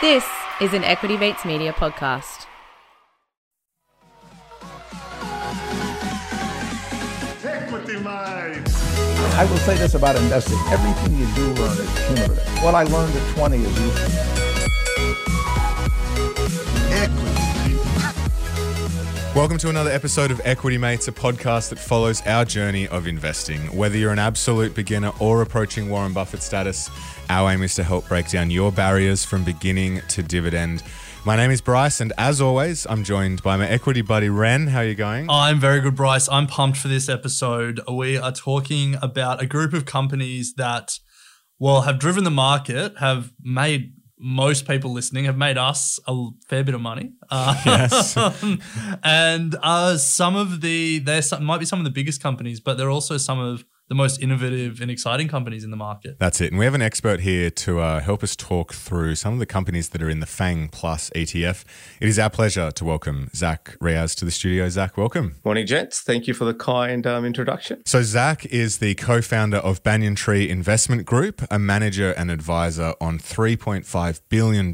This is an Equity Mates Media podcast. Equity Mate. I will say this about investing. Everything you do learn is cumulative. What I learned at 20 is useful. Welcome to another episode of Equity Mates, a podcast that follows our journey of investing. Whether you're an absolute beginner or approaching Warren Buffett status, our aim is to help break down your barriers from beginning to dividend. My name is Bryce, and as always, I'm joined by my equity buddy Ren. How are you going? I'm very good, Bryce. I'm pumped for this episode. We are talking about a group of companies that, well, have driven the market, have made most people listening, have made us a fair bit of money. Uh, Yes. and uh, some of the, they're might be some of the biggest companies, but they're also some of the most innovative and exciting companies in the market. That's it. And we have an expert here to uh, help us talk through some of the companies that are in the FANG Plus ETF. It is our pleasure to welcome Zach Riaz to the studio. Zach, welcome. Morning, gents. Thank you for the kind um, introduction. So, Zach is the co founder of Banyan Tree Investment Group, a manager and advisor on $3.5 billion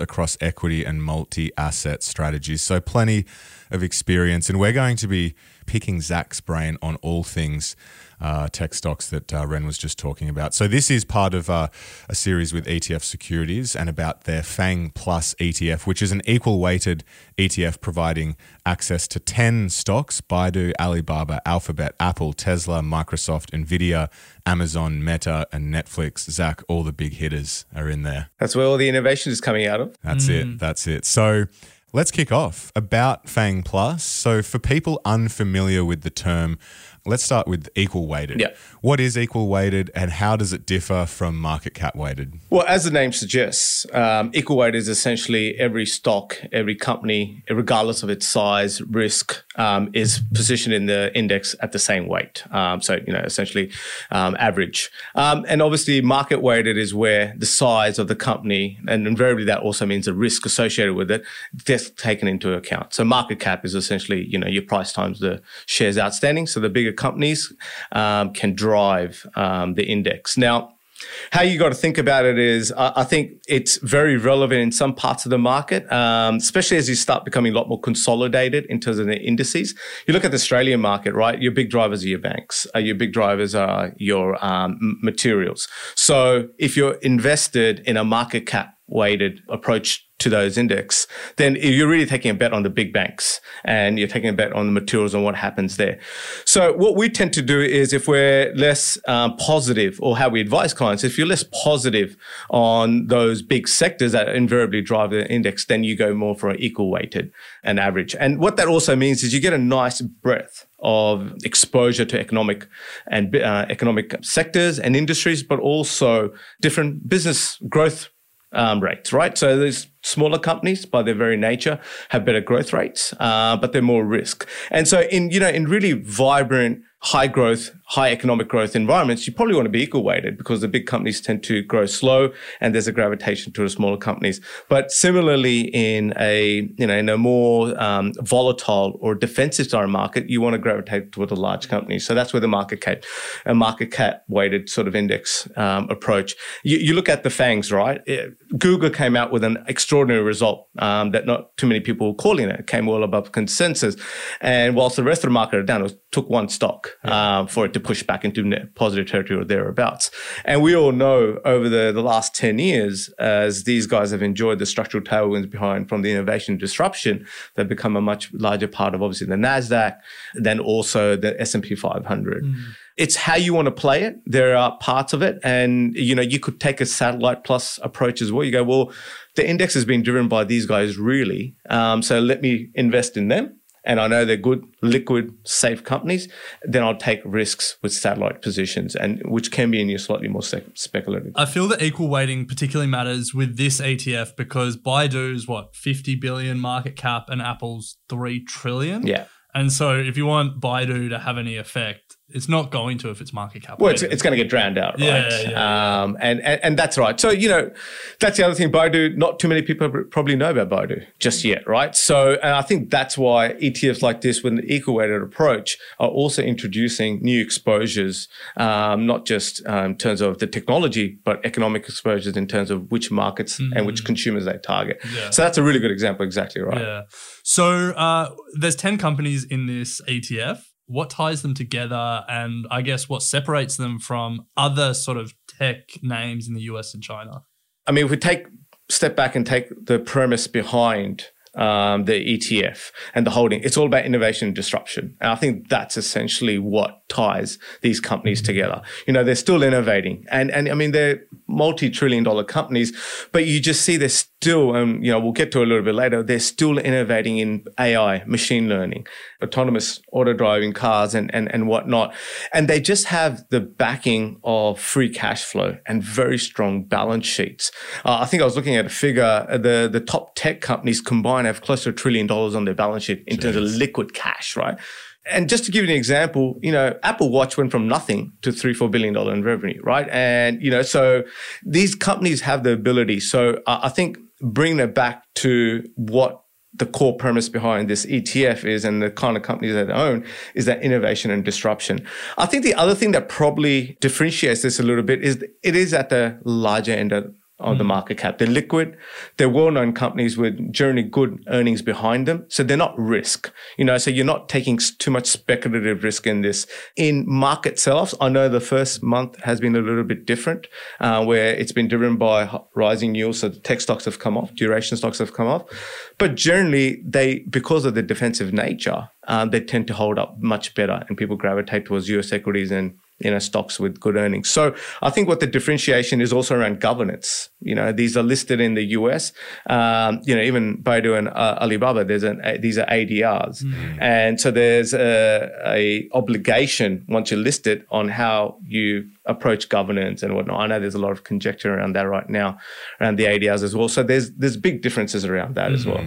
across equity and multi asset strategies. So, plenty of experience. And we're going to be picking Zach's brain on all things uh, tech stocks that uh, Ren was just talking about. So, this is part of uh, a series with ETF Securities and about their FANG Plus ETF, which is an equal weighted ETF providing access to 10 stocks Baidu, Alibaba, Alphabet, Apple, Tesla, Microsoft, Nvidia, Amazon, Meta, and Netflix. Zach, all the big hitters are in there. That's where all the innovation is coming out of. That's it. That's it. So let's kick off about Fang Plus. So for people unfamiliar with the term, let's start with equal weighted. Yeah. What is equal weighted and how does it differ from market cap weighted? Well, as the name suggests, um, equal weight is essentially every stock, every company, regardless of its size, risk, um, is positioned in the index at the same weight. Um, so, you know, essentially um, average. Um, and obviously, market weighted is where the size of the company, and invariably that also means the risk associated with it, that's taken into account. So, market cap is essentially, you know, your price times the shares outstanding. So, the bigger companies um, can drive um, the index. Now, how you got to think about it is, I I think it's very relevant in some parts of the market, um, especially as you start becoming a lot more consolidated in terms of the indices. You look at the Australian market, right? Your big drivers are your banks. Uh, your big drivers are your um, materials. So if you're invested in a market cap weighted approach to those index, then you're really taking a bet on the big banks and you're taking a bet on the materials and what happens there. So what we tend to do is if we're less um, positive or how we advise clients, if you're less positive on those big sectors that invariably drive the index, then you go more for an equal weighted and average. And what that also means is you get a nice breadth of exposure to economic and uh, economic sectors and industries, but also different business growth um, rates, right? So these smaller companies, by their very nature, have better growth rates, uh, but they're more risk. And so, in you know, in really vibrant, high growth, high economic growth environments, you probably want to be equal weighted because the big companies tend to grow slow, and there's a gravitation to the smaller companies. But similarly, in a you know in a more um, volatile or defensive style market, you want to gravitate toward the large companies. So that's where the market cap, a market cap weighted sort of index um, approach. You, you look at the fangs, right? It- Google came out with an extraordinary result um, that not too many people were calling it. It came well above consensus, and whilst the rest of the market are down, it took one stock um, for it to push back into net positive territory or thereabouts. And we all know over the, the last 10 years, as these guys have enjoyed the structural tailwinds behind from the innovation disruption, they've become a much larger part of obviously the NASDAQ, then also the S&P 500. It's how you want to play it. There are parts of it, and you know you could take a satellite plus approach as well. You go, well, the index has been driven by these guys really, um, so let me invest in them and I know they're good, liquid, safe companies, then I'll take risks with satellite positions, and which can be in your slightly more sec- speculative. I feel that equal weighting particularly matters with this ETF because Baidu's what 50 billion market cap and Apple's 3 trillion. Yeah. And so if you want Baidu to have any effect, it's not going to if it's market cap. Well, it's, it's going to get drowned out, right? Yeah, yeah, um, and, and and that's right. So you know, that's the other thing. Baidu. Not too many people probably know about Baidu just yet, right? So, and I think that's why ETFs like this, with an equal weighted approach, are also introducing new exposures, um, not just um, in terms of the technology, but economic exposures in terms of which markets and which consumers they target. Mm. Yeah. So that's a really good example. Exactly right. Yeah. So uh, there's 10 companies in this ETF. What ties them together? And I guess what separates them from other sort of tech names in the US and China? I mean, if we take step back and take the premise behind um, the ETF and the holding, it's all about innovation and disruption. And I think that's essentially what ties these companies together. You know, they're still innovating, and and I mean they're multi-trillion dollar companies, but you just see they're still, and you know, we'll get to it a little bit later. They're still innovating in AI, machine learning, autonomous auto driving cars, and and and whatnot, and they just have the backing of free cash flow and very strong balance sheets. Uh, I think I was looking at a figure. uh, The the top tech companies combined have close to a trillion dollars on their balance sheet in terms of liquid cash, right? And just to give you an example, you know, Apple Watch went from nothing to three, four billion dollar in revenue, right? And you know, so these companies have the ability. So I think bringing it back to what the core premise behind this ETF is and the kind of companies that own is that innovation and disruption. I think the other thing that probably differentiates this a little bit is it is at the larger end of of the market cap. They're liquid. They're well-known companies with generally good earnings behind them. So they're not risk, you know, so you're not taking too much speculative risk in this. In market sell-offs, I know the first month has been a little bit different, uh, where it's been driven by rising yields. So the tech stocks have come off, duration stocks have come off. But generally they, because of the defensive nature, um, they tend to hold up much better and people gravitate towards US equities and you know stocks with good earnings. So I think what the differentiation is also around governance. You know, these are listed in the US. Um, you know, even Baidu and uh, Alibaba, there's an uh, these are ADRs, and so there's a, a obligation once you're listed on how you approach governance and whatnot. I know there's a lot of conjecture around that right now, around the ADRs as well. So there's there's big differences around that as well.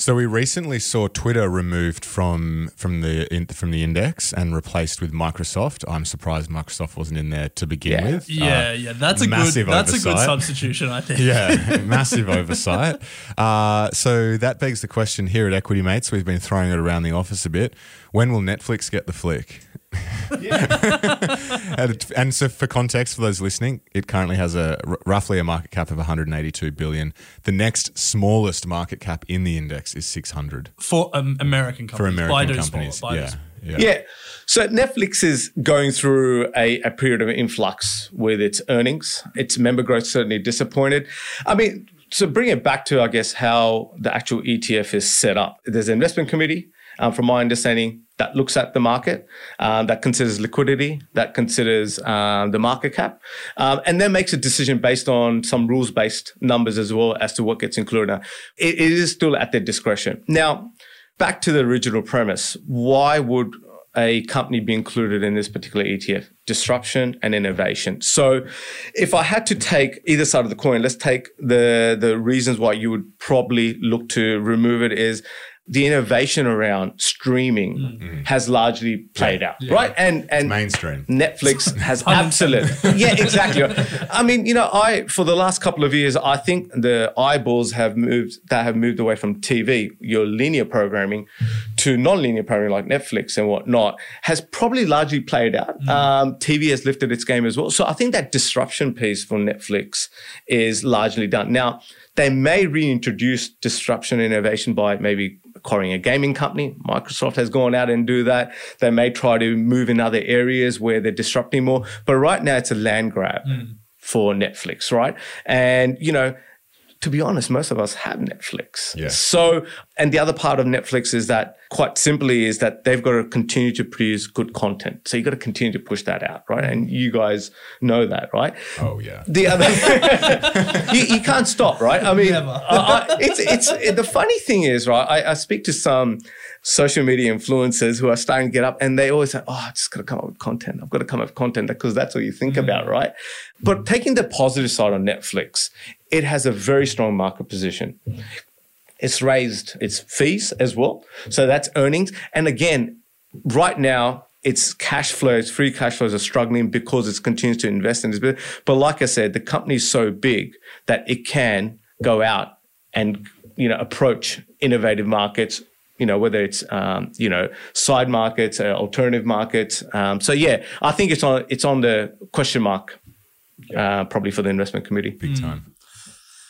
So we recently saw Twitter removed from from the in, from the index and replaced with Microsoft. I'm surprised Microsoft wasn't in there to begin Yeah. with. Yeah, Uh, yeah. That's a good massive that's a good substitution, I think. yeah, massive oversight. Uh, so that begs the question here at Equity Mates. We've been throwing it around the office a bit. When will Netflix get the flick? and, and so, for context, for those listening, it currently has a r- roughly a market cap of 182 billion. The next smallest market cap in the index is 600 For um, American companies. for American Baidu's companies. smaller, Yeah, yeah, Yeah. So Netflix is going through a, a period of influx with its earnings. Its member growth certainly disappointed. I mean, so bring it back to, I guess, how the actual ETF is set up, there's an investment committee, um, from my understanding, that looks at the market, um, that considers liquidity, that considers um, the market cap, um, and then makes a decision based on some rules based numbers as well as to what gets included. It, is still at their discretion. Now, back to the original premise why would a company be included in this particular ETF? Disruption and innovation. So, if I had to take either side of the coin, let's take the the reasons why you would probably look to remove it is the innovation around streaming mm. Mm. has largely played out, right? And and mainstream. Netflix has absolute. yeah, exactly. I mean, you know, I for the last couple of years, I think the eyeballs have moved that have moved away from TV, your linear programming, to non-linear programming like Netflix and whatnot, has probably largely played out. Mm. Um, TV has lifted its game as well. So I think that disruption piece for Netflix is largely done. Now, they may reintroduce disruption innovation by maybe acquiring a gaming company. Microsoft has gone out and do that. They may try to move in other areas where they're disrupting more. But right now it's a land grab hmm. for Netflix, right? And, you know, to be honest, most of us have Netflix. Yeah. So, and the other part of Netflix is that quite simply is that they've got to continue to produce good content. So you've got to continue to push that out, right? And you guys know that, right? Oh yeah. The other, you, you can't stop, right? I mean, Never. I, I, it's it's it, the funny thing is, right? I, I speak to some social media influencers who are starting to get up, and they always say, "Oh, I just got to come up with content. I've got to come up with content because that's what you think mm. about, right?" But taking the positive side on Netflix, it has a very strong market position. It's raised its fees as well, so that's earnings. And again, right now, its cash flows, free cash flows are struggling because it continues to invest in this business. But like I said, the company is so big that it can go out and you know approach innovative markets. You know whether it's um, you know side markets, uh, alternative markets. Um, so yeah, I think it's on it's on the question mark uh, probably for the investment committee. Big time.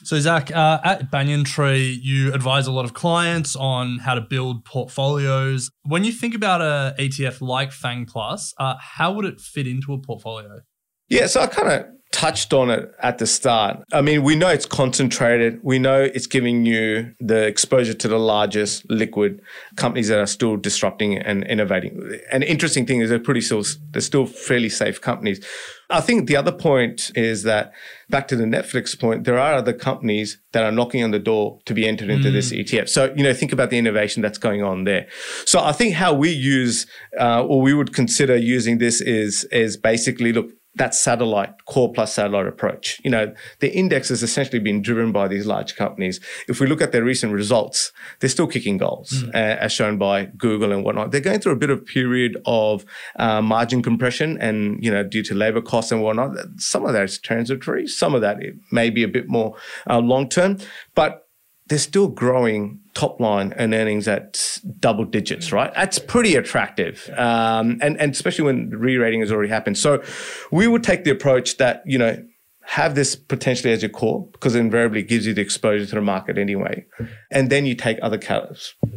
So, Zach, uh, at Banyan Tree, you advise a lot of clients on how to build portfolios. When you think about a ETF like Fang Plus, uh, how would it fit into a portfolio? Yeah, so I kind of touched on it at the start. I mean, we know it's concentrated. We know it's giving you the exposure to the largest liquid companies that are still disrupting and innovating. And interesting thing is they're pretty still they're still fairly safe companies. I think the other point is that back to the Netflix point, there are other companies that are knocking on the door to be entered into mm. this ETF. So, you know, think about the innovation that's going on there. So I think how we use, uh, or we would consider using this is, is basically, look, that satellite core plus satellite approach. You know, the index has essentially been driven by these large companies. If we look at their recent results, they're still kicking goals, mm. uh, as shown by Google and whatnot. They're going through a bit of period of uh, margin compression, and you know, due to labor costs and whatnot. Some of that is transitory. Some of that it may be a bit more uh, long term, but they're still growing top line and earnings at double digits, right? That's pretty attractive. Um, and, and especially when re-rating has already happened. So we would take the approach that, you know, have this potentially as your core because it invariably gives you the exposure to the market anyway. And then you take other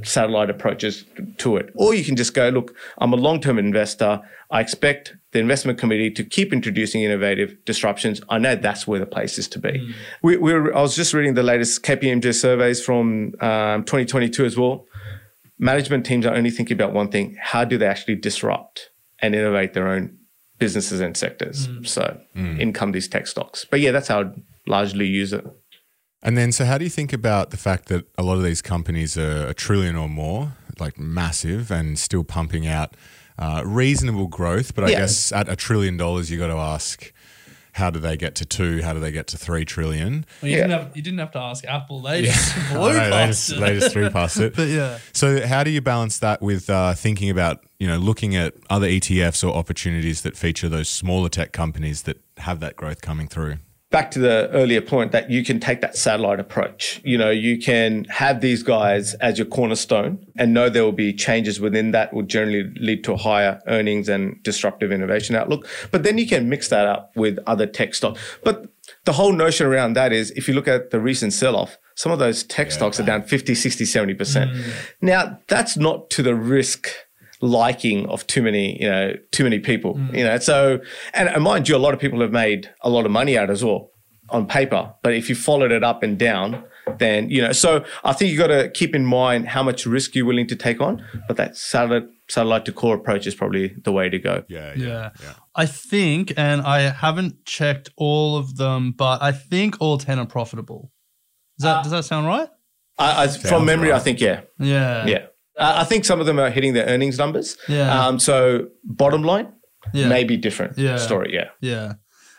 satellite approaches to it. Or you can just go, look, I'm a long term investor. I expect the investment committee to keep introducing innovative disruptions. I know that's where the place is to be. Mm. We, we were, I was just reading the latest KPMG surveys from um, 2022 as well. Management teams are only thinking about one thing how do they actually disrupt and innovate their own businesses and sectors. Mm. So mm. in come these tech stocks. But yeah, that's how I'd largely use it. And then, so how do you think about the fact that a lot of these companies are a trillion or more, like massive, and still pumping out uh, reasonable growth? But I yeah. guess at a trillion dollars, you got to ask, how do they get to two? How do they get to three trillion? Well, you, yeah. didn't have, you didn't have to ask Apple. They yeah. just blew know, past they just, it. They just threw past it. but yeah. So how do you balance that with uh, thinking about, you know, looking at other ETFs or opportunities that feature those smaller tech companies that have that growth coming through? Back to the earlier point that you can take that satellite approach. You know, you can have these guys as your cornerstone and know there will be changes within that will generally lead to higher earnings and disruptive innovation outlook. But then you can mix that up with other tech stocks. But the whole notion around that is if you look at the recent sell off, some of those tech yeah, stocks are down 50, 60, 70%. Mm. Now, that's not to the risk liking of too many, you know, too many people, mm. you know. So, and, and mind you, a lot of people have made a lot of money out as well on paper. But if you followed it up and down, then you know. So I think you've got to keep in mind how much risk you're willing to take on. But that satellite satellite to core approach is probably the way to go. Yeah, yeah, yeah. yeah. I think, and I haven't checked all of them, but I think all ten are profitable. Does that uh, does that sound right? I, I, from memory, right. I think yeah. Yeah. Yeah. Uh, I think some of them are hitting their earnings numbers. Yeah. Um, so bottom line, yeah. maybe different yeah. story. Yeah. Yeah.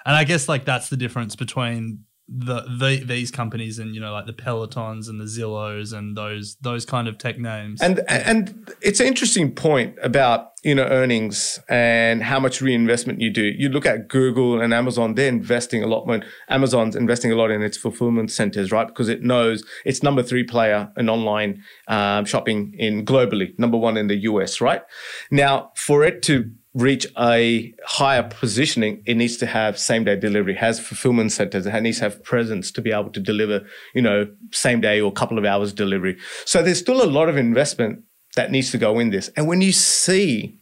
And I guess like that's the difference between the, the these companies and you know like the Pelotons and the Zillows and those those kind of tech names. And and it's an interesting point about you know earnings and how much reinvestment you do. You look at Google and Amazon; they're investing a lot. When Amazon's investing a lot in its fulfillment centers, right? Because it knows it's number three player in online um, shopping in globally, number one in the US, right? Now, for it to reach a higher positioning, it needs to have same day delivery, has fulfillment centers, it needs to have presence to be able to deliver, you know, same day or couple of hours delivery. So there's still a lot of investment that needs to go in this. And when you see,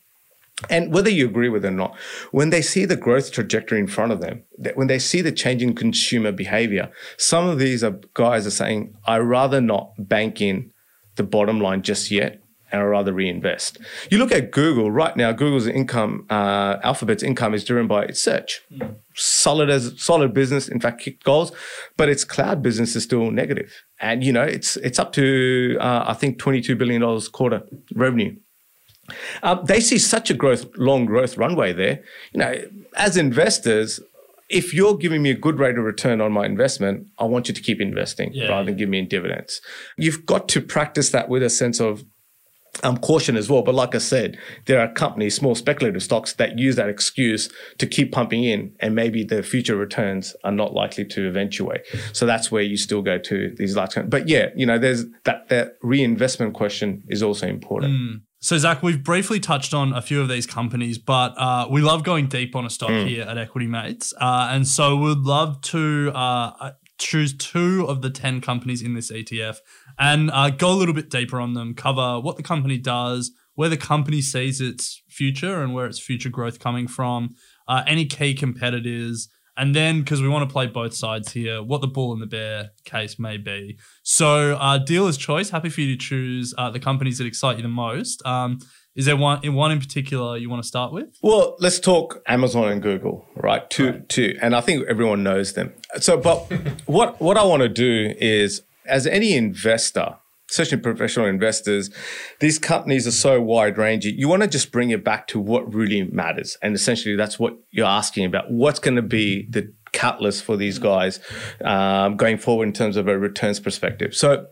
and whether you agree with it or not, when they see the growth trajectory in front of them, when they see the changing consumer behavior, some of these are guys are saying, I rather not bank in the bottom line just yet and I'd rather reinvest. You look at Google right now. Google's income, uh, Alphabet's income is driven by its search. Mm. Solid as solid business, in fact, kicked goals, but its cloud business is still negative. And you know, it's it's up to uh, I think twenty two billion dollars quarter revenue. Um, they see such a growth, long growth runway there. You know, as investors, if you're giving me a good rate of return on my investment, I want you to keep investing yeah. rather than give me in dividends. You've got to practice that with a sense of um, caution as well. But like I said, there are companies, small speculative stocks that use that excuse to keep pumping in, and maybe the future returns are not likely to eventuate. So that's where you still go to these large. companies. But yeah, you know, there's that that reinvestment question is also important. So, Zach, we've briefly touched on a few of these companies, but uh, we love going deep on a stock here at Equity Mates. Uh, and so we'd love to uh, choose two of the 10 companies in this ETF and uh, go a little bit deeper on them, cover what the company does, where the company sees its future and where its future growth coming from, uh, any key competitors, and then because we want to play both sides here, what the bull and the bear case may be. So, uh, dealer's choice. Happy for you to choose uh, the companies that excite you the most. Um, is there one in one in particular you want to start with? Well, let's talk Amazon and Google, right? Two, two, and I think everyone knows them. So, but what what I want to do is, as any investor, especially professional investors, these companies are so wide ranging. You want to just bring it back to what really matters, and essentially that's what you're asking about. What's going to be the catalyst for these guys um, going forward in terms of a returns perspective? So,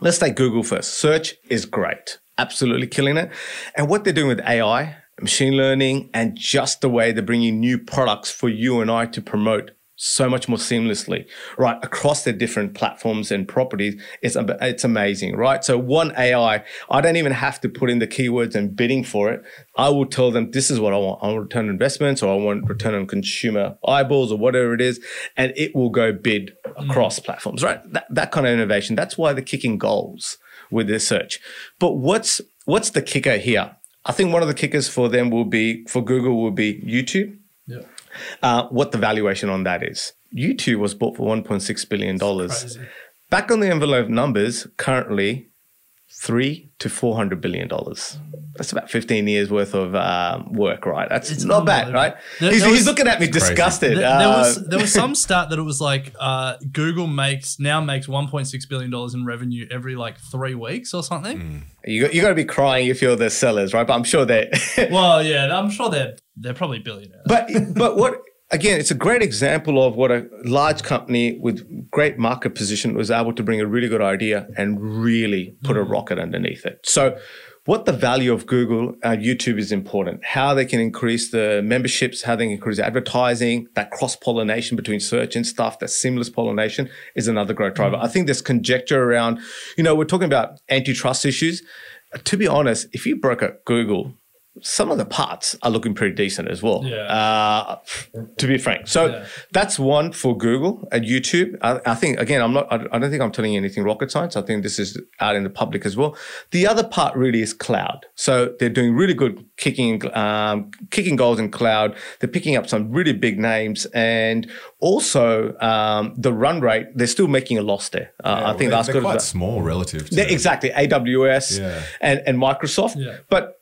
let's take Google first. Search is great, absolutely killing it. And what they're doing with AI, machine learning, and just the way they're bringing new products for you and I to promote so much more seamlessly, right, across their different platforms and properties. It's, it's amazing, right? So one AI, I don't even have to put in the keywords and bidding for it. I will tell them this is what I want. I want return on investments or I want return on consumer eyeballs or whatever it is. And it will go bid mm. across platforms, right? That, that kind of innovation. That's why they're kicking goals with their search. But what's, what's the kicker here? I think one of the kickers for them will be, for Google will be YouTube Yeah. uh, what the valuation on that is. YouTube was bought for $1.6 billion. Crazy. Back on the envelope numbers, currently three to $400 billion. That's about 15 years worth of um, work, right? That's It's not bad, right? There- he's, there he's looking at me disgusted. There, there was Uh, there was some stat that it was like uh, Google makes now makes 1.6 billion dollars in revenue every like three weeks or something. you, you got to be crying if you're the sellers, right? But I'm sure they. Well, yeah, I'm sure they're they're probably billionaires. but but what again it's a great example of what a large company with great market position was able to bring a really good idea and really put a rocket underneath it. So what the value of google uh, youtube is important how they can increase the memberships how they can increase advertising that cross pollination between search and stuff that seamless pollination is another growth driver. I think there's conjecture around you know we're talking about antitrust issues. To be honest if you broke at google some of the parts are looking pretty decent as well. Yeah. Uh, to be frank, so Yeah. that's one for Google and YouTube. I, I think again, I'm not. I I don't think I'm telling you anything rocket science. I think this is out in the public as well. The other part really is cloud. So they're doing really good kicking, um, kicking goals in cloud. They're picking up some really big names, and also um, the run rate. They're still making a loss there. Uh, I think they're, last they're quarter quite small relative to yeah, exactly. AWS Yeah. and, and Microsoft. Yeah. But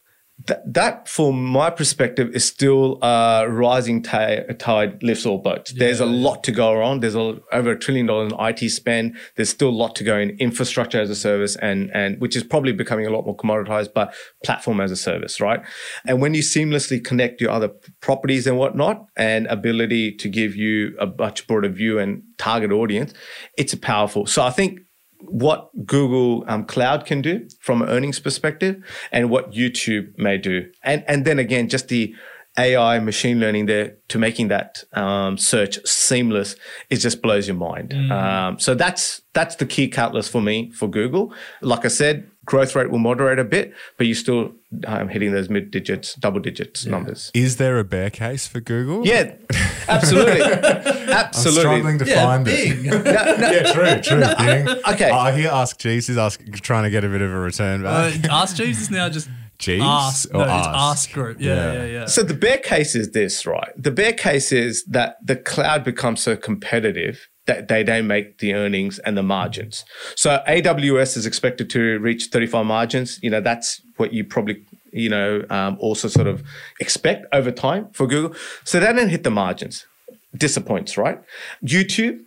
th- that, from my perspective, is still uh, rising ti- tide lifts all boats. There's a lot to go around. There's a, over a trillion dollars in IT spend. There's still a lot to go in infrastructure as a service, and and which is probably becoming a lot more commoditized, but platform as a service, right? And when you seamlessly connect your other properties and whatnot, and ability to give you a much broader view and target audience, it's powerful. So I think what Google um, Cloud can do from an earnings perspective and what YouTube may do. And, and then again, just the AI machine learning there to making that um, search seamless, it just blows your mind. Um, so that's, that's the key catalyst for me for Google. Like I said, growth rate will moderate a bit, but you're still um, hitting those mid digits, double digits numbers. Is there a bear case for Google? Yeah, absolutely. I'm absolutely. struggling to yeah, find big. it. yeah, true, true. Bing. okay. I hear Ask Jeeves is ask, trying to get a bit of a return Uh. Ask Jeeves is now just Jeeves Ask. or No, it's Ask? Ask Group. Yeah, Yeah. yeah, yeah. So the bear case is this, right? The bear case is that the cloud becomes so competitive that they don't make the earnings and the margins. So AWS is expected to reach 35 margins. You know, that's what you probably, you know, um, also sort of expect over time for Google. So they don't hit the margins. Disappoints, right? YouTube,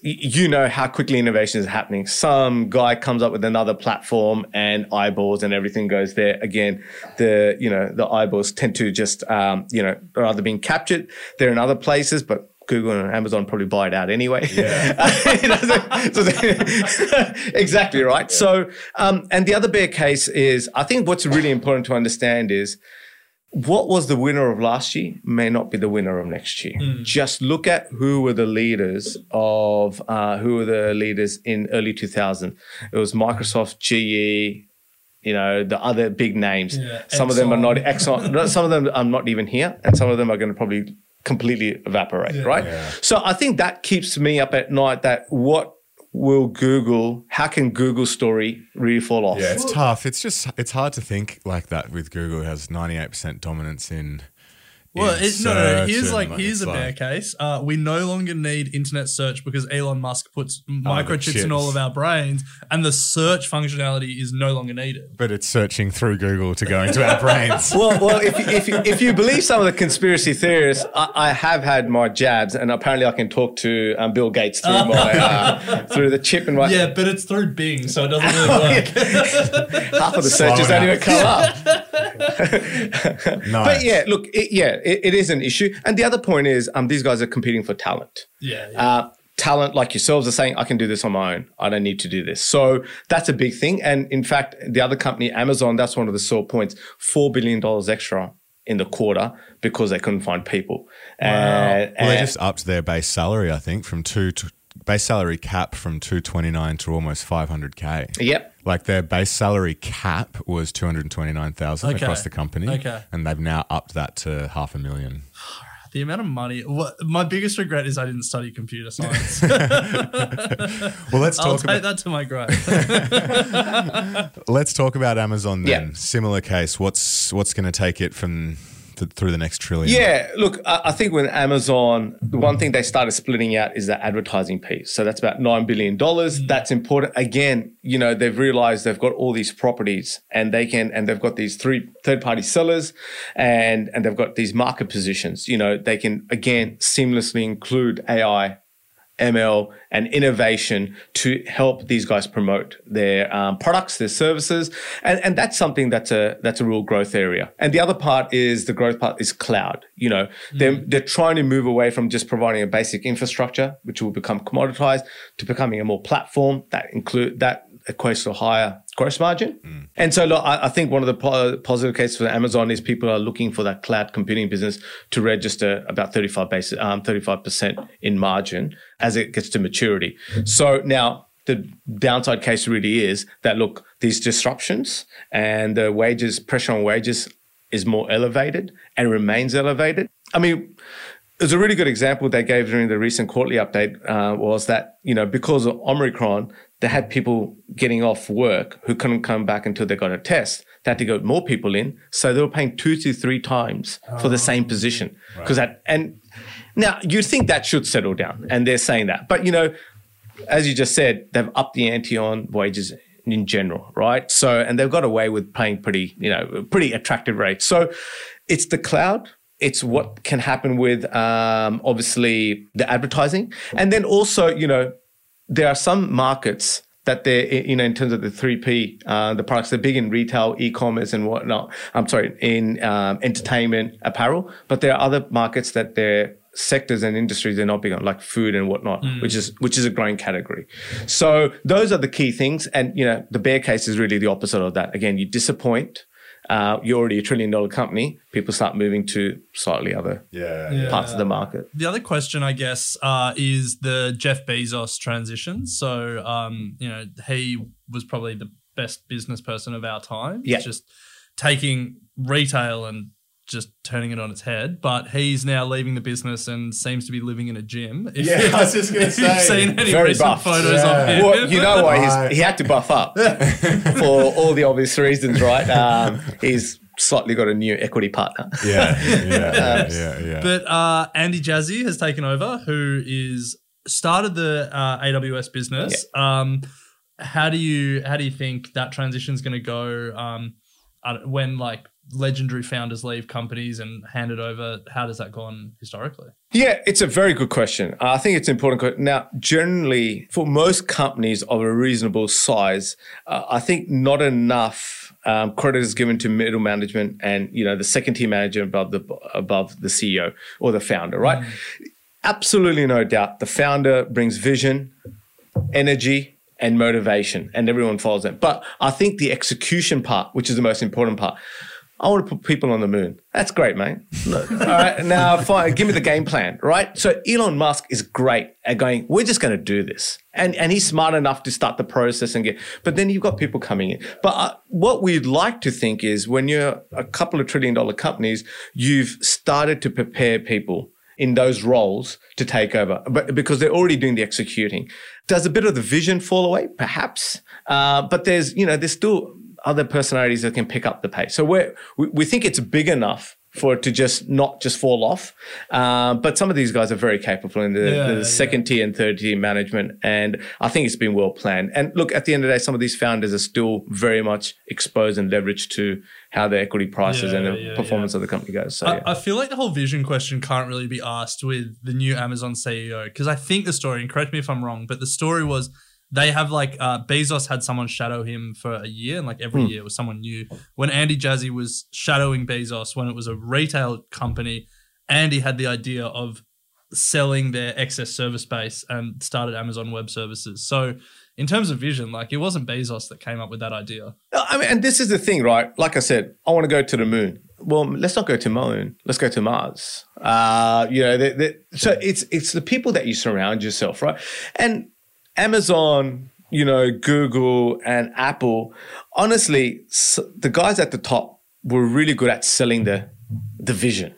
you know how quickly innovation is happening. Some guy comes up with another platform and eyeballs and everything goes there. Again, the you know the eyeballs tend to just um, you know are either being captured. They're in other places, but Google and Amazon probably buy it out anyway. You know, so- so- exactly right. So, um, and the other bear case is, I think what's really important to understand is what was the winner of last year may not be the winner of next year. Just look at who were the leaders of uh, who were the leaders in early 2000. It was Microsoft, GE, you know, the other big names. Yeah, some of them are not Exxon. some of them are not even here, and some of them are going to probably completely evaporate. Right. So I think that keeps me up at night. That what will Google? How can Google's story really fall off? Yeah, it's tough. It's just it's hard to think like that with Google It has ninety eight percent dominance in. Well, in it, no, no, no. search Here's and, like here's a bear like- case. Uh, we no longer need internet search because Elon Musk puts microchips in all of our brains, and the search functionality is no longer needed. But it's searching through Google to go into our brains. well, well, if, if, if you believe some of the conspiracy theorists, I, I have had my jabs, and apparently I can talk to um, Bill Gates through my uh, through the chip and my Yeah, but it's through Bing, so it doesn't really work. half of the searches don't even come up. Nice. But yeah, look, it, yeah, it, it is an issue. And the other point is, um, these guys are competing for talent. yeah, yeah. Uh, talent like yourselves are saying, I can do this on my own. I don't need to do this. So that's a big thing. And in fact, the other company, Amazon, that's one of the sore points. $4 billion extra in the quarter because they couldn't find people. And, well, they just upped their base salary, I think, from two to base salary cap from two twenty nine to almost five hundred k. Yep. Like their base salary cap was two hundred twenty nine thousand Okay. across the company. Okay. and they've now upped that to half a million. the amount of money. What, my biggest regret is I didn't study computer science. Well, let's talk. I'll talk take about that to my grave. let's talk about Amazon then. Yeah. Similar case. What's what's going to take it from th- through the next trillion? Yeah, look, I, I think with Amazon, the one thing they started splitting out is the advertising piece. So that's about $9 billion. Mm. That's important. Again, you know, they've realized they've got all these properties and they can, and they've got these three third party sellers and, and they've got these market positions. You know, they can, again, seamlessly include AI ML and innovation to help these guys promote their um, products, their services, and and that's something that's a that's a real growth area. And the other part is the growth part is cloud. You know, they're they're trying to move away from just providing a basic infrastructure, which will become commoditized, to becoming a more platform that include that a higher gross margin. And so look, I, I think one of the po- positive cases for Amazon is people are looking for that cloud computing business to register about 35 basis, um, 35% in margin as it gets to maturity. So now the downside case really is that look, these disruptions and the wages, pressure on wages is more elevated and remains elevated. I mean, was a really good example they gave during the recent quarterly update uh, was that you know because of Omicron, they had people getting off work who couldn't come back until they got a test. They had to get more people in, so they were paying two to three times for the same position because that and now you think that should settle down, and they're saying that, but you know, as you just said, they've upped the ante on wages in general, right? So, and they've got away with paying pretty, you know, pretty attractive rates. So, it's the cloud. It's what can happen with um, obviously the advertising, and then also, you know, there are some markets that they're you know in terms of the three P, uh, the products they're big in retail, e-commerce, and whatnot. I'm sorry, in um, entertainment, apparel, but there are other markets that they're sectors and industries they're not big on, like food and whatnot, which is which is a growing category. So those are the key things, and you know the bear case is really the opposite of that. Again, you disappoint. Uh, you're already a trillion dollar company. People start moving to slightly other Yeah. parts of the market. the other question, I guess, uh, is the Jeff Bezos transition. So, um, you know, he was probably the best business person of our time. Yeah. Just taking retail and just turning it on its head. But he's now leaving the business and seems to be living in a gym. If Yeah, I was just gonna if you've say. seen any Very recent buffed. photos Yeah. of him. Well, you know why Right. he's, he had to buff up for all the obvious reasons, right? Um, he's slightly got a new equity partner. Yeah, yeah, yeah, yeah, yeah. But uh, Andy Jassy has taken over, who is started the uh, AWS business. Um, how do you how do you think that transition is going to go um, uh, when like legendary founders leave companies and hand it over? How does that go on historically? Yeah, it's a very good question. Uh, I think it's important. Now, generally, for most companies of a reasonable size, uh, I think not enough um, credit is given to middle management and you know the second tier manager above the above the CEO or the founder, right? absolutely no doubt the founder brings vision, energy, and motivation, and everyone follows them. But I think the execution part, which is the most important part, I want to put people on the moon. That's great, mate. Look, all right, now fine. Give me the game plan, right? So Elon Musk is great at going. We're just going to do this, and and he's smart enough to start the process and get. But then you've got people coming in. But uh, what we'd like to think is when you're a couple of trillion dollar companies, you've started to prepare people in those roles to take over, but because they're already doing the executing. Does a bit of the vision fall away? Perhaps, uh, but there's you know there's still other personalities that can pick up the pace. So we we think it's big enough for it to just not just fall off. Uh, but some of these guys are very capable in the, Yeah, the second tier and third tier management. And I think it's been well planned. And look, at the end of the day, some of these founders are still very much exposed and leveraged to how the equity prices Yeah, and the yeah, performance of the company goes. So, I, yeah. I feel like the whole vision question can't really be asked with the new Amazon CEO because I think the story, and correct me if I'm wrong, but the story was they have like uh, Bezos had someone shadow him for a year, and like every Hmm. year was someone new. When Andy Jassy was shadowing Bezos when it was a retail company, Andy had the idea of selling their excess service space and started Amazon Web Services. So, in terms of vision, like it wasn't Bezos that came up with that idea. I mean, and this is the thing, right? Like I said, I want to go to the moon. Well, let's not go to moon. Let's go to Mars. Uh, you know, the, the, so it's it's the people that you surround yourself, right? And Amazon, you know, Google and Apple. Honestly, the guys at the top were really good at selling the the vision.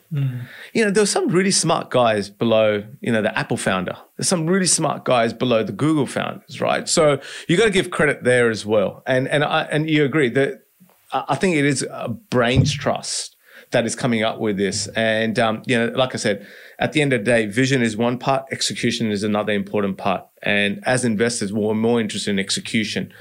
You know, there were some really smart guys below, you know, the Apple founder. There's some really smart guys below the Google founders, right? So you got to give credit there as well. And and I and you agree that I I think it is a brains trust that is coming up with this. And um, you know, like I said, at the end of the day, vision is one part, execution is another important part. And as investors, we're more interested in execution.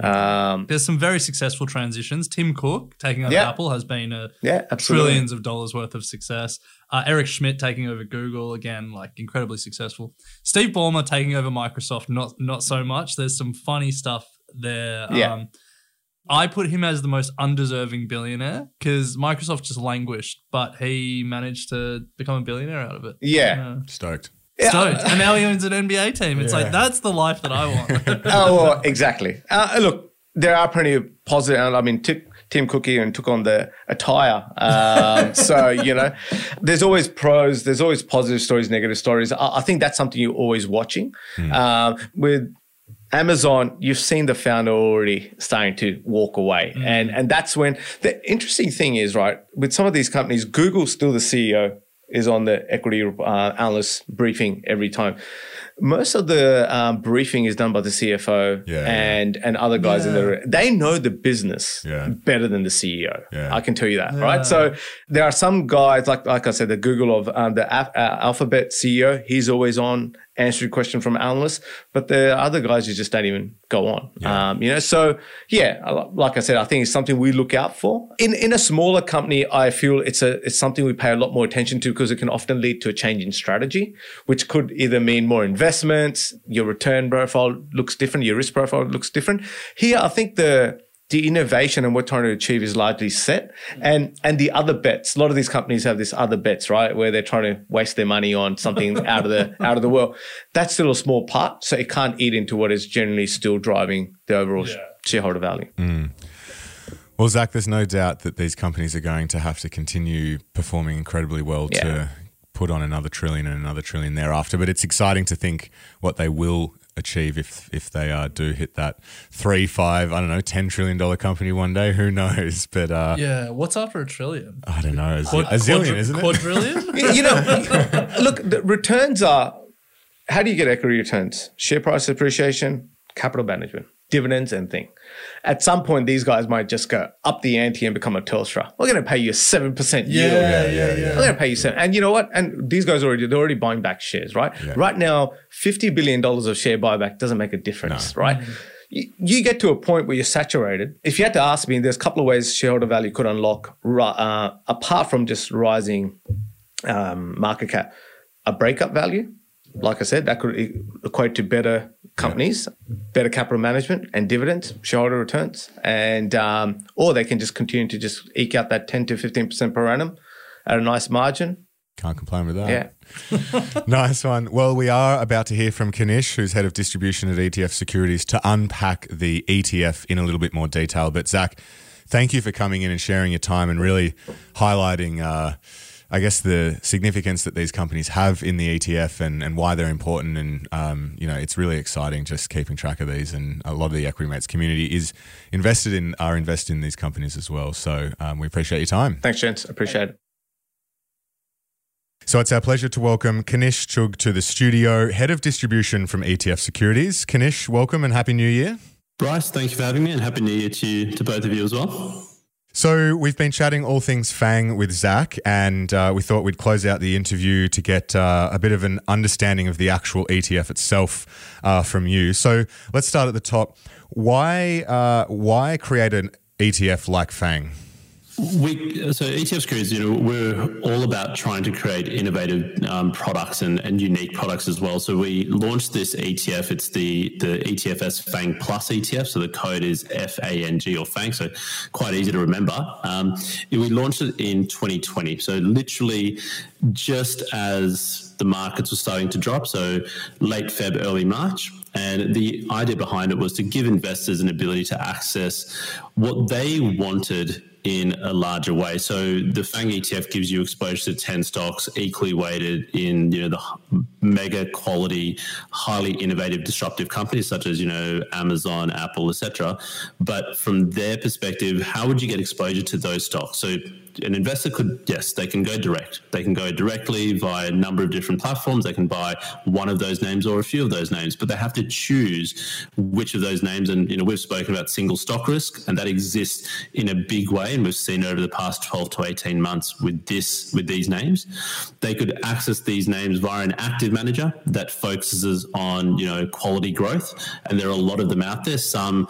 Um, There's some very successful transitions. Tim Cook taking over Yeah. Apple has been a yeah, absolutely. trillions of dollars worth of success. Uh, Eric Schmidt taking over Google again, like incredibly successful. Steve Ballmer taking over Microsoft, not not so much. There's some funny stuff there. Yeah. Um, I put him as the most undeserving billionaire because Microsoft just languished, but he managed to become a billionaire out of it. Yeah. Stoked. Yeah. Stoked. and now he owns an NBA team. It's like that's the life that I want. oh, well, exactly. Uh, look, there are plenty of positive. I mean, Tim, Tim Cook even took on the attire. Um, so you know, there's always pros. There's always positive stories, negative stories. I, I think that's something you're always watching. Um, with Amazon, you've seen the founder already starting to walk away, and and that's when the interesting thing is right with some of these companies. Google's still the CEO is on the equity uh, analyst briefing every time. Most of the um, briefing is done by the CFO Yeah, yeah. and and other guys in the they know the business Yeah. better than the CEO. Yeah. I can tell you that, right? So there are some guys like like I said, the Google of um, the Al- uh, Alphabet CEO. He's always on answering question from analysts, but the other guys you just don't even go on. Um, you know, so yeah, like I said, I think it's something we look out for. In in a smaller company, I feel it's a it's something we pay a lot more attention to because it can often lead to a change in strategy, which could either mean more investments, your return profile looks different, your risk profile looks different. Here, I think the the innovation and what we're trying to achieve is largely set. And and the other bets, a lot of these companies have this other bets, right? Where they're trying to waste their money on something out of the out of the world. That's still a small part. So it can't eat into what is generally still driving the overall sh- shareholder value. Hmm. Well, Zach, there's no doubt that these companies are going to have to continue performing incredibly well Yeah. to put on another trillion and another trillion thereafter. But it's exciting to think what they will achieve if if they uh, do hit that three, five, I don't know, ten trillion dollar company one day. Who knows? But uh, yeah. What's after a trillion? I don't know. A, z- Quad- a zillion, quadri- isn't it? Quadrillion? you you know, look, the returns are how do you get equity returns? Share price appreciation, capital management, dividends, and thing. At some point, these guys might just go up the ante and become a Telstra. We're going to pay you seven percent yield. yeah, yeah, yeah. We're going to pay you seven. And you know what? And these guys already they're already buying back shares, right? Right now, fifty billion dollars of share buyback doesn't make a difference, right? You, you get to a point where you're saturated. If you had to ask me, there's a couple of ways shareholder value could unlock, uh, apart from just rising um, market cap, a breakup value. Like I said, that could equate to better companies, better capital management and dividends, shareholder returns, and um, or they can just continue to just eke out that ten to fifteen percent per annum at a nice margin. Can't complain with that. Yeah. nice one. Well, we are about to hear from Kanish, who's head of distribution at ETF Securities, to unpack the ETF in a little bit more detail. But Zach, thank you for coming in and sharing your time and really highlighting. Uh, I guess the significance that these companies have in the ETF and, and why they're important. And, um, you know, it's really exciting just keeping track of these. And a lot of the Equity Mates community is invested in, are invested in these companies as well. So um, we appreciate your time. Thanks, gents. Appreciate it. So it's our pleasure to welcome Kanish Chugh to the studio, head of distribution from ETF Securities. Kanish, welcome and happy new year. Bryce, thank you for having me and happy new year to to both of you as well. So we've been chatting all things Fang with Zach, and uh, we thought we'd close out the interview to get uh, a bit of an understanding of the actual ETF itself uh, from you. So let's start at the top. Why uh, why create an ETF like Fang? We so ETF Securities, you know, we're all about trying to create innovative um, products and, and unique products as well. So we launched this ETF. It's the the ETFS Fang Plus ETF. So the code is F A N G or Fang. So quite easy to remember. Um, we launched it in 2020. So literally just as the markets were starting to drop. So late Feb, early March. And the idea behind it was to give investors an ability to access what they wanted in a larger way. So the FANG ETF gives you exposure to 10 stocks equally weighted in, you know, the mega quality, highly innovative, disruptive companies such as, you know, Amazon, Apple, etc. But from their perspective, how would you get exposure to those stocks? So an investor could, yes, they can go direct. They can go directly via a number of different platforms. They can buy one of those names or a few of those names, but they have to choose which of those names. And, you know, we've spoken about single stock risk, and that exists in a big way. And we've seen over the past 12 to 18 months with this, with these names. They could access these names via an active manager that focuses on, you know, quality growth. And there are a lot of them out there. Some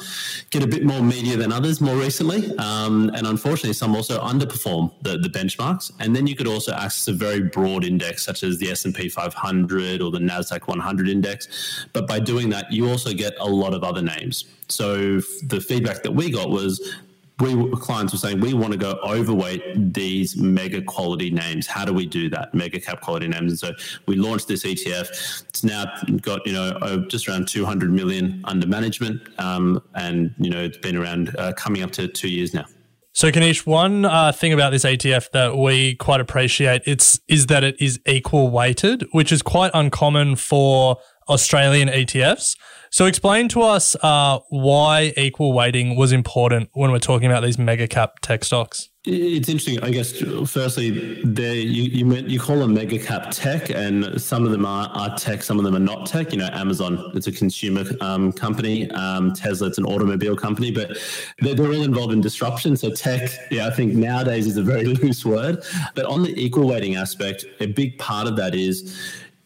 get a bit more media than others more recently. Um, and unfortunately, some also underperform the, the benchmarks. And then you could also access a very broad index, such as the S&P 500 or the NASDAQ 100 index. But by doing that, you also get a lot of other names. So the feedback that we got was we clients were saying we want to go overweight these mega quality names. How do we do that? Mega cap quality names. And so we launched this ETF. It's now got you know just around 200 million under management, um, and you know it's been around uh, coming up to two years now. So, Kanish, one uh, thing about this ETF that we quite appreciate it's is that it is equal weighted, which is quite uncommon for Australian ETFs. So, explain to us uh, why equal weighting was important when we're talking about these mega cap tech stocks. It's interesting. I guess firstly, there you you, meant, you call them mega cap tech, and some of them are, are tech, some of them are not tech. You know, Amazon, it's a consumer um, company. Um, Tesla, it's an automobile company, but they're, they're all involved in disruption. So tech, yeah, I think nowadays is a very loose word. But on the equal weighting aspect, a big part of that is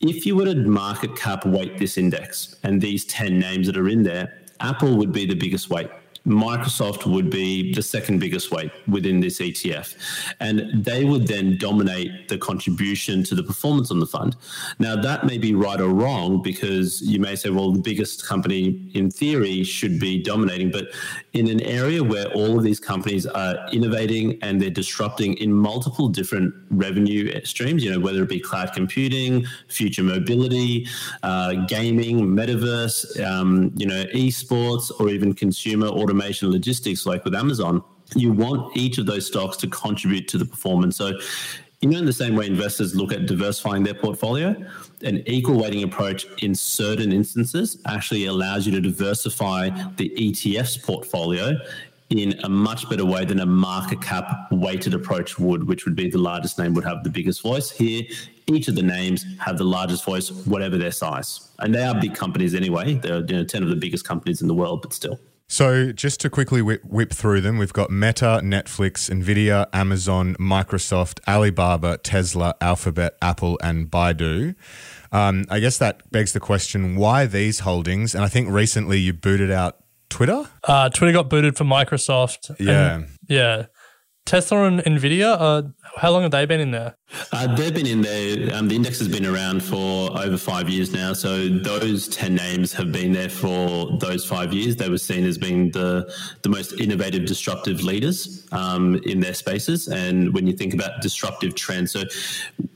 if you were to market cap weight this index and these 10 names that are in there, Apple would be the biggest weight. Microsoft would be the second biggest weight within this ETF. And they would then dominate the contribution to the performance on the fund. Now, that may be right or wrong because you may say, well, the biggest company in theory should be dominating. But in an area where all of these companies are innovating and they're disrupting in multiple different revenue streams, you know, whether it be cloud computing, future mobility, uh, gaming, metaverse, um, you know, esports, or even consumer automation logistics, like with Amazon, you want each of those stocks to contribute to the performance. So you know, in the same way investors look at diversifying their portfolio, an equal weighting approach in certain instances actually allows you to diversify the ETF's portfolio in a much better way than a market cap weighted approach would, which would be the largest name would have the biggest voice. Here, each of the names have the largest voice, whatever their size. And they are big companies anyway. They're you know, 10 of the biggest companies in the world, but still. So, just to quickly whip, whip, through them, we've got Meta, Netflix, Nvidia, Amazon, Microsoft, Alibaba, Tesla, Alphabet, Apple, and Baidu. Um, I guess that begs the question why these holdings? And I think recently you booted out Twitter. Uh, Twitter got booted for Microsoft. Yeah. Yeah. Tesla and Nvidia, uh, how long have they been in there? Uh, they've been in there. Um, the index has been around for over five years now. So those ten names have been there for those five years. They were seen as being the the most innovative, disruptive leaders um, in their spaces. And when you think about disruptive trends, so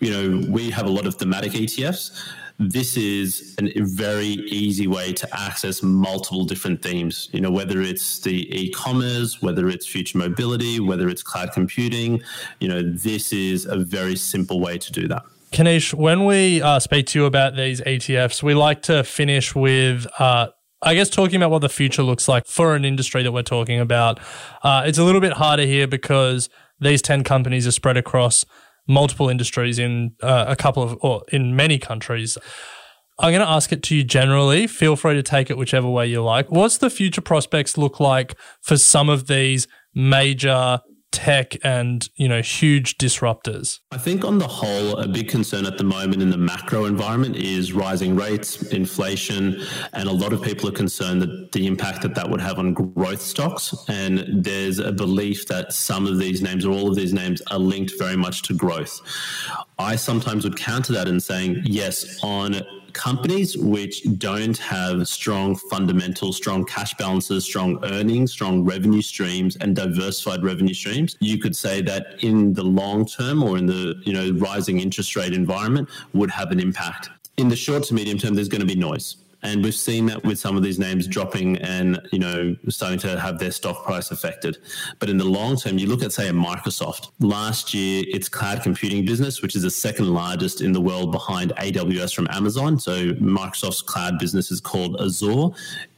you know we have a lot of thematic ETFs this is a very easy way to access multiple different themes. You know, whether it's the e-commerce, whether it's future mobility, whether it's cloud computing, you know, this is a very simple way to do that. Kanish, when we uh, speak to you about these ETFs, we like to finish with uh, I guess talking about what the future looks like for an industry that we're talking about, uh, it's a little bit harder here because these 10 companies are spread across multiple industries in uh, a couple of, or in many countries. I'm going to ask it to you generally. Feel free to take it whichever way you like. What's the future prospects look like for some of these major tech and you know huge disruptors. I think on the whole a big concern at the moment in the macro environment is rising rates inflation and a lot of people are concerned that the impact that that would have on growth stocks. And there's a belief that some of these names or all of these names are linked very much to growth. I sometimes would counter that in saying yes on companies which don't have strong fundamentals, strong cash balances, strong earnings, strong revenue streams, and diversified revenue streams, you could say that in the long term or in the you know rising interest rate environment would have an impact. In the short to medium term, there's going to be noise and we've seen that with some of these names dropping and you know starting to have their stock price affected. But in the long term, you look at say a Microsoft. Last year, its cloud computing business, which is the second largest in the world behind AWS from Amazon, so Microsoft's cloud business is called Azure.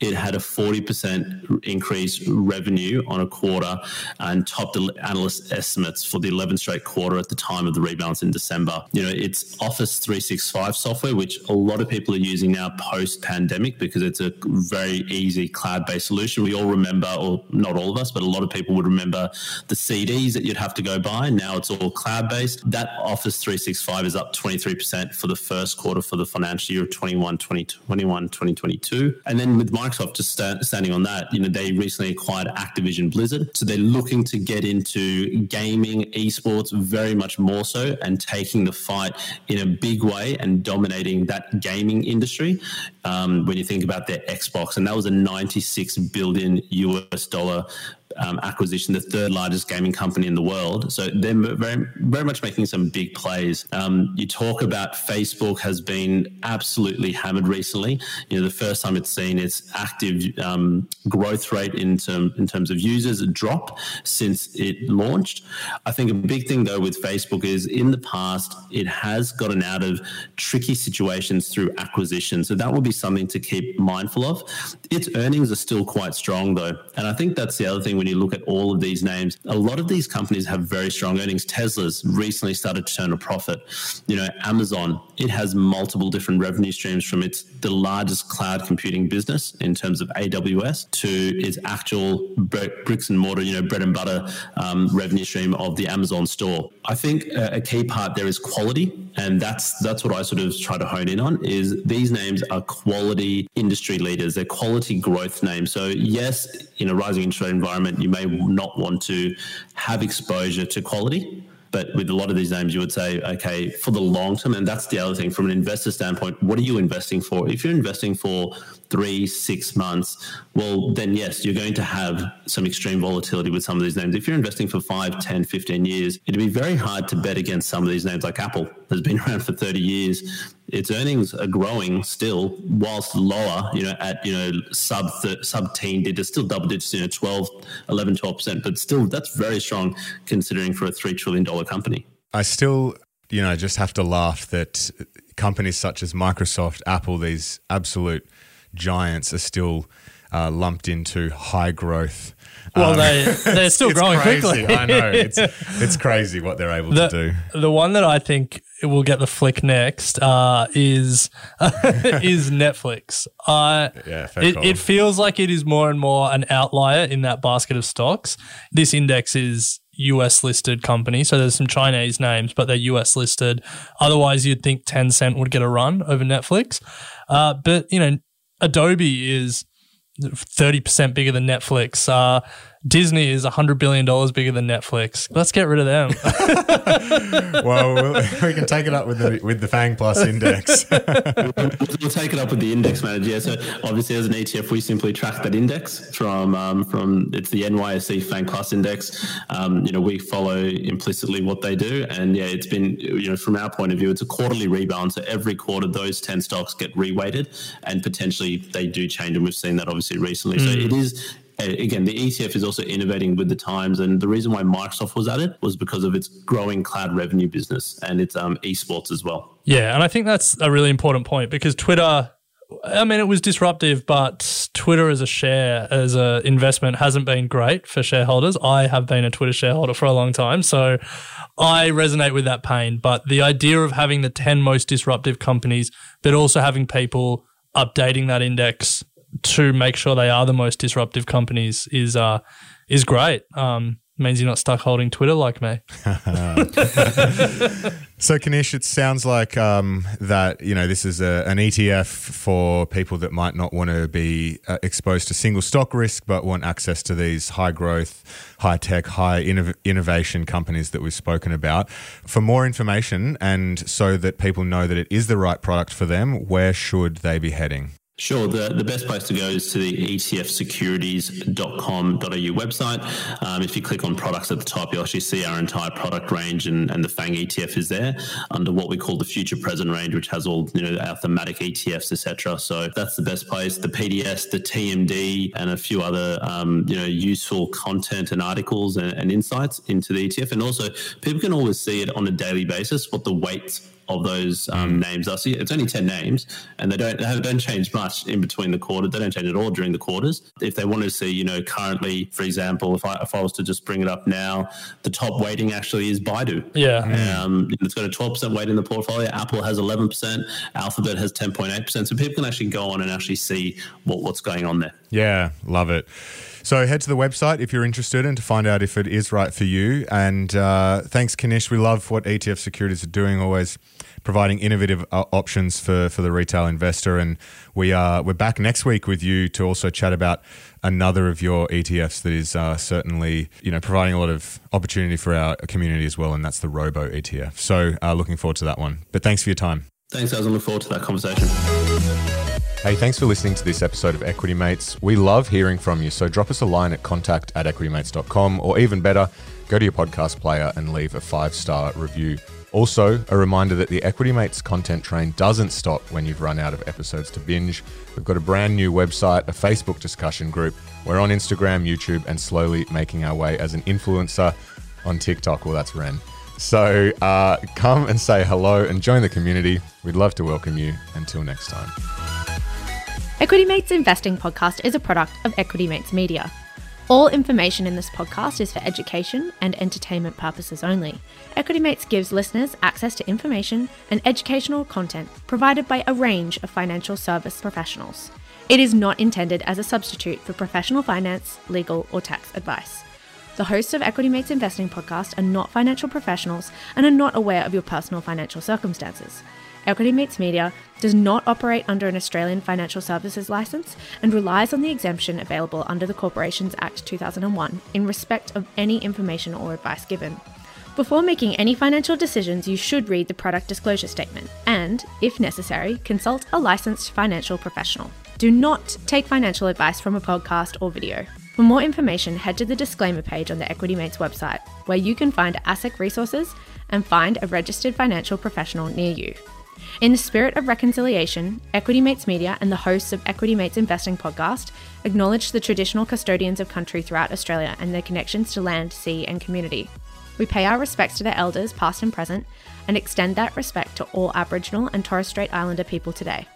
It had a forty percent increase revenue on a quarter and topped the analyst estimates for the 11th straight quarter at the time of the rebalance in December. You know, it's Office 365 software, which a lot of people are using now post pandemic pandemic because it's a very easy cloud based solution. We all remember, or not all of us, but a lot of people would remember the CDs that you'd have to go buy. Now it's all cloud based. That Office 365 is up 23% for the first quarter for the financial year of 21, 2021, 2022. And then with Microsoft just st- standing on that, you know, they recently acquired Activision Blizzard. So they're looking to get into gaming, esports very much more so and taking the fight in a big way and dominating that gaming industry. Um, um, when you think about their Xbox, and that was a 96 billion US dollar um, acquisition, the third largest gaming company in the world. So they're very, very much making some big plays. Um, you talk about Facebook has been absolutely hammered recently. You know, the first time it's seen its active um, growth rate in, term, in terms of users drop since it launched. I think a big thing though with Facebook is in the past it has gotten out of tricky situations through acquisition. So that will be something to keep mindful of. Its earnings are still quite strong though, and I think that's the other thing when you look at all of these names, a lot of these companies have very strong earnings. Tesla's recently started to turn a profit. You know, Amazon, it has multiple different revenue streams from its the largest cloud computing business in terms of AWS to its actual bricks and mortar, you know, bread and butter um, revenue stream of the Amazon store. I think a, a key part there is quality, and that's that's what I sort of try to hone in on. Is these names are quality industry leaders, they're quality growth names. So yes, in a rising interest rate environment, you may mm. not want to have exposure to quality. But with a lot of these names, you would say, okay, for the long term, and that's the other thing from an investor standpoint, what are you investing for? If you're investing for three, six months, well, then yes, you're going to have some extreme volatility with some of these names. If you're investing for 5, 10, 15 years, it'd be very hard to bet against some of these names like Apple, has been around for 30 years. Its earnings are growing still, whilst lower, you know, at, you know, sub sub teen digits, still double digits, you know, 12, 11, 12%, but still that's very strong considering for a $3 trillion company. I still, you know, just have to laugh that companies such as Microsoft, Apple, these absolute – giants are still uh, lumped into high growth. Well, um, they they're still growing crazy. quickly. I know it's it's crazy what they're able the, to do. The one that I think will get the flick next uh, is is Netflix. Uh, yeah, it, it feels like it is more and more an outlier in that basket of stocks. This index is US listed company. So there's some Chinese names, but they're US listed. Otherwise, you'd think Tencent would get a run over Netflix. Uh, but, you know, Adobe is 30% bigger than Netflix. Uh, Disney is $100 billion bigger than Netflix. Let's get rid of them. well, we'll, we can take it up with the with the Fang Plus index. we'll take it up with the index manager. Yeah, so obviously, as an ETF, we simply track that index from um, from it's the NYSE Fang Plus index. Um, you know, we follow implicitly what they do, and yeah, it's been you know from our point of view, it's a quarterly rebalance. So every quarter, those ten stocks get reweighted, and potentially they do change, and we've seen that obviously recently. Mm. So it is again, the ETF is also innovating with the times, and the reason why Microsoft was at it was because of its growing cloud revenue business and its um, esports as well. Yeah, and I think that's a really important point because Twitter. I mean, it was disruptive, but Twitter as a share, as an investment, hasn't been great for shareholders. I have been a Twitter shareholder for a long time, so I resonate with that pain. But the idea of having the 10 most disruptive companies, but also having people updating that index to make sure they are the most disruptive companies is uh, is great. Um, means you're not stuck holding Twitter like me. so, Kanish, it sounds like um, that you know this is a, an ETF for people that might not want to be uh, exposed to single stock risk, but want access to these high growth, high tech, high innov- innovation companies that we've spoken about. For more information, and so that people know that it is the right product for them, where should they be heading? Sure. The, the best place to go is to the etfsecurities.com.au website. Um, if you click on products at the top, you'll actually see our entire product range and, and the FANG ETF is there under what we call the future present range, which has all, you know, our thematic ETFs, etc. So that's the best place. The PDS, the TMD, and a few other, um, you know, useful content and articles and, and insights into the ETF. And also people can always see it on a daily basis, what the weights of those um, mm. names are. So it's only 10 names and they don't, they don't change much in between the quarter. They don't change at all during the quarters. If they want to see, you know, currently, for example, if I, if I was to just bring it up now, the top weighting actually is Baidu. Yeah. Um, it's got a 12% weight in the portfolio. Apple has 11%. Alphabet has 10.8%. So people can actually go on and actually see what, what's going on there. Yeah, love it. So head to the website if you're interested and to find out if it is right for you. And uh, thanks, Kanish. We love what ETF Securities are doing, always providing innovative uh, options for, for the retail investor. And we are we're back next week with you to also chat about another of your ETFs that is uh, certainly you know providing a lot of opportunity for our community as well, and that's the Robo ETF. So uh, looking forward to that one. But thanks for your time. Thanks, guys. I look forward to that conversation. Hey, thanks for listening to this episode of Equity Mates. We love hearing from you, so drop us a line at contact at equitymates.com, or even better, go to your podcast player and leave a five star review. Also, a reminder that the Equity Mates content train doesn't stop when you've run out of episodes to binge. We've got a brand new website, a Facebook discussion group. We're on Instagram, YouTube, and slowly making our way as an influencer on TikTok. Well, that's Ren. So uh, come and say hello and join the community. We'd love to welcome you. Until next time. Equity Mates Investing Podcast is a product of Equity Mates Media. All information in this podcast is for education and entertainment purposes only. Equity Mates gives listeners access to information and educational content provided by a range of financial service professionals. It is not intended as a substitute for professional finance, legal, or tax advice. The hosts of Equity Mates Investing Podcast are not financial professionals and are not aware of your personal financial circumstances. Equity Mates Media does not operate under an Australian Financial Services licence and relies on the exemption available under the Corporations Act 2001 in respect of any information or advice given. Before making any financial decisions, you should read the product disclosure statement and, if necessary, consult a licensed financial professional. Do not take financial advice from a podcast or video. For more information, head to the disclaimer page on the Equity Mates website, where you can find ASIC resources and find a registered financial professional near you. In the spirit of reconciliation, Equity Mates Media and the hosts of Equity Mates Investing podcast acknowledge the traditional custodians of country throughout Australia and their connections to land, sea, and community. We pay our respects to their elders, past and present, and extend that respect to all Aboriginal and Torres Strait Islander people today.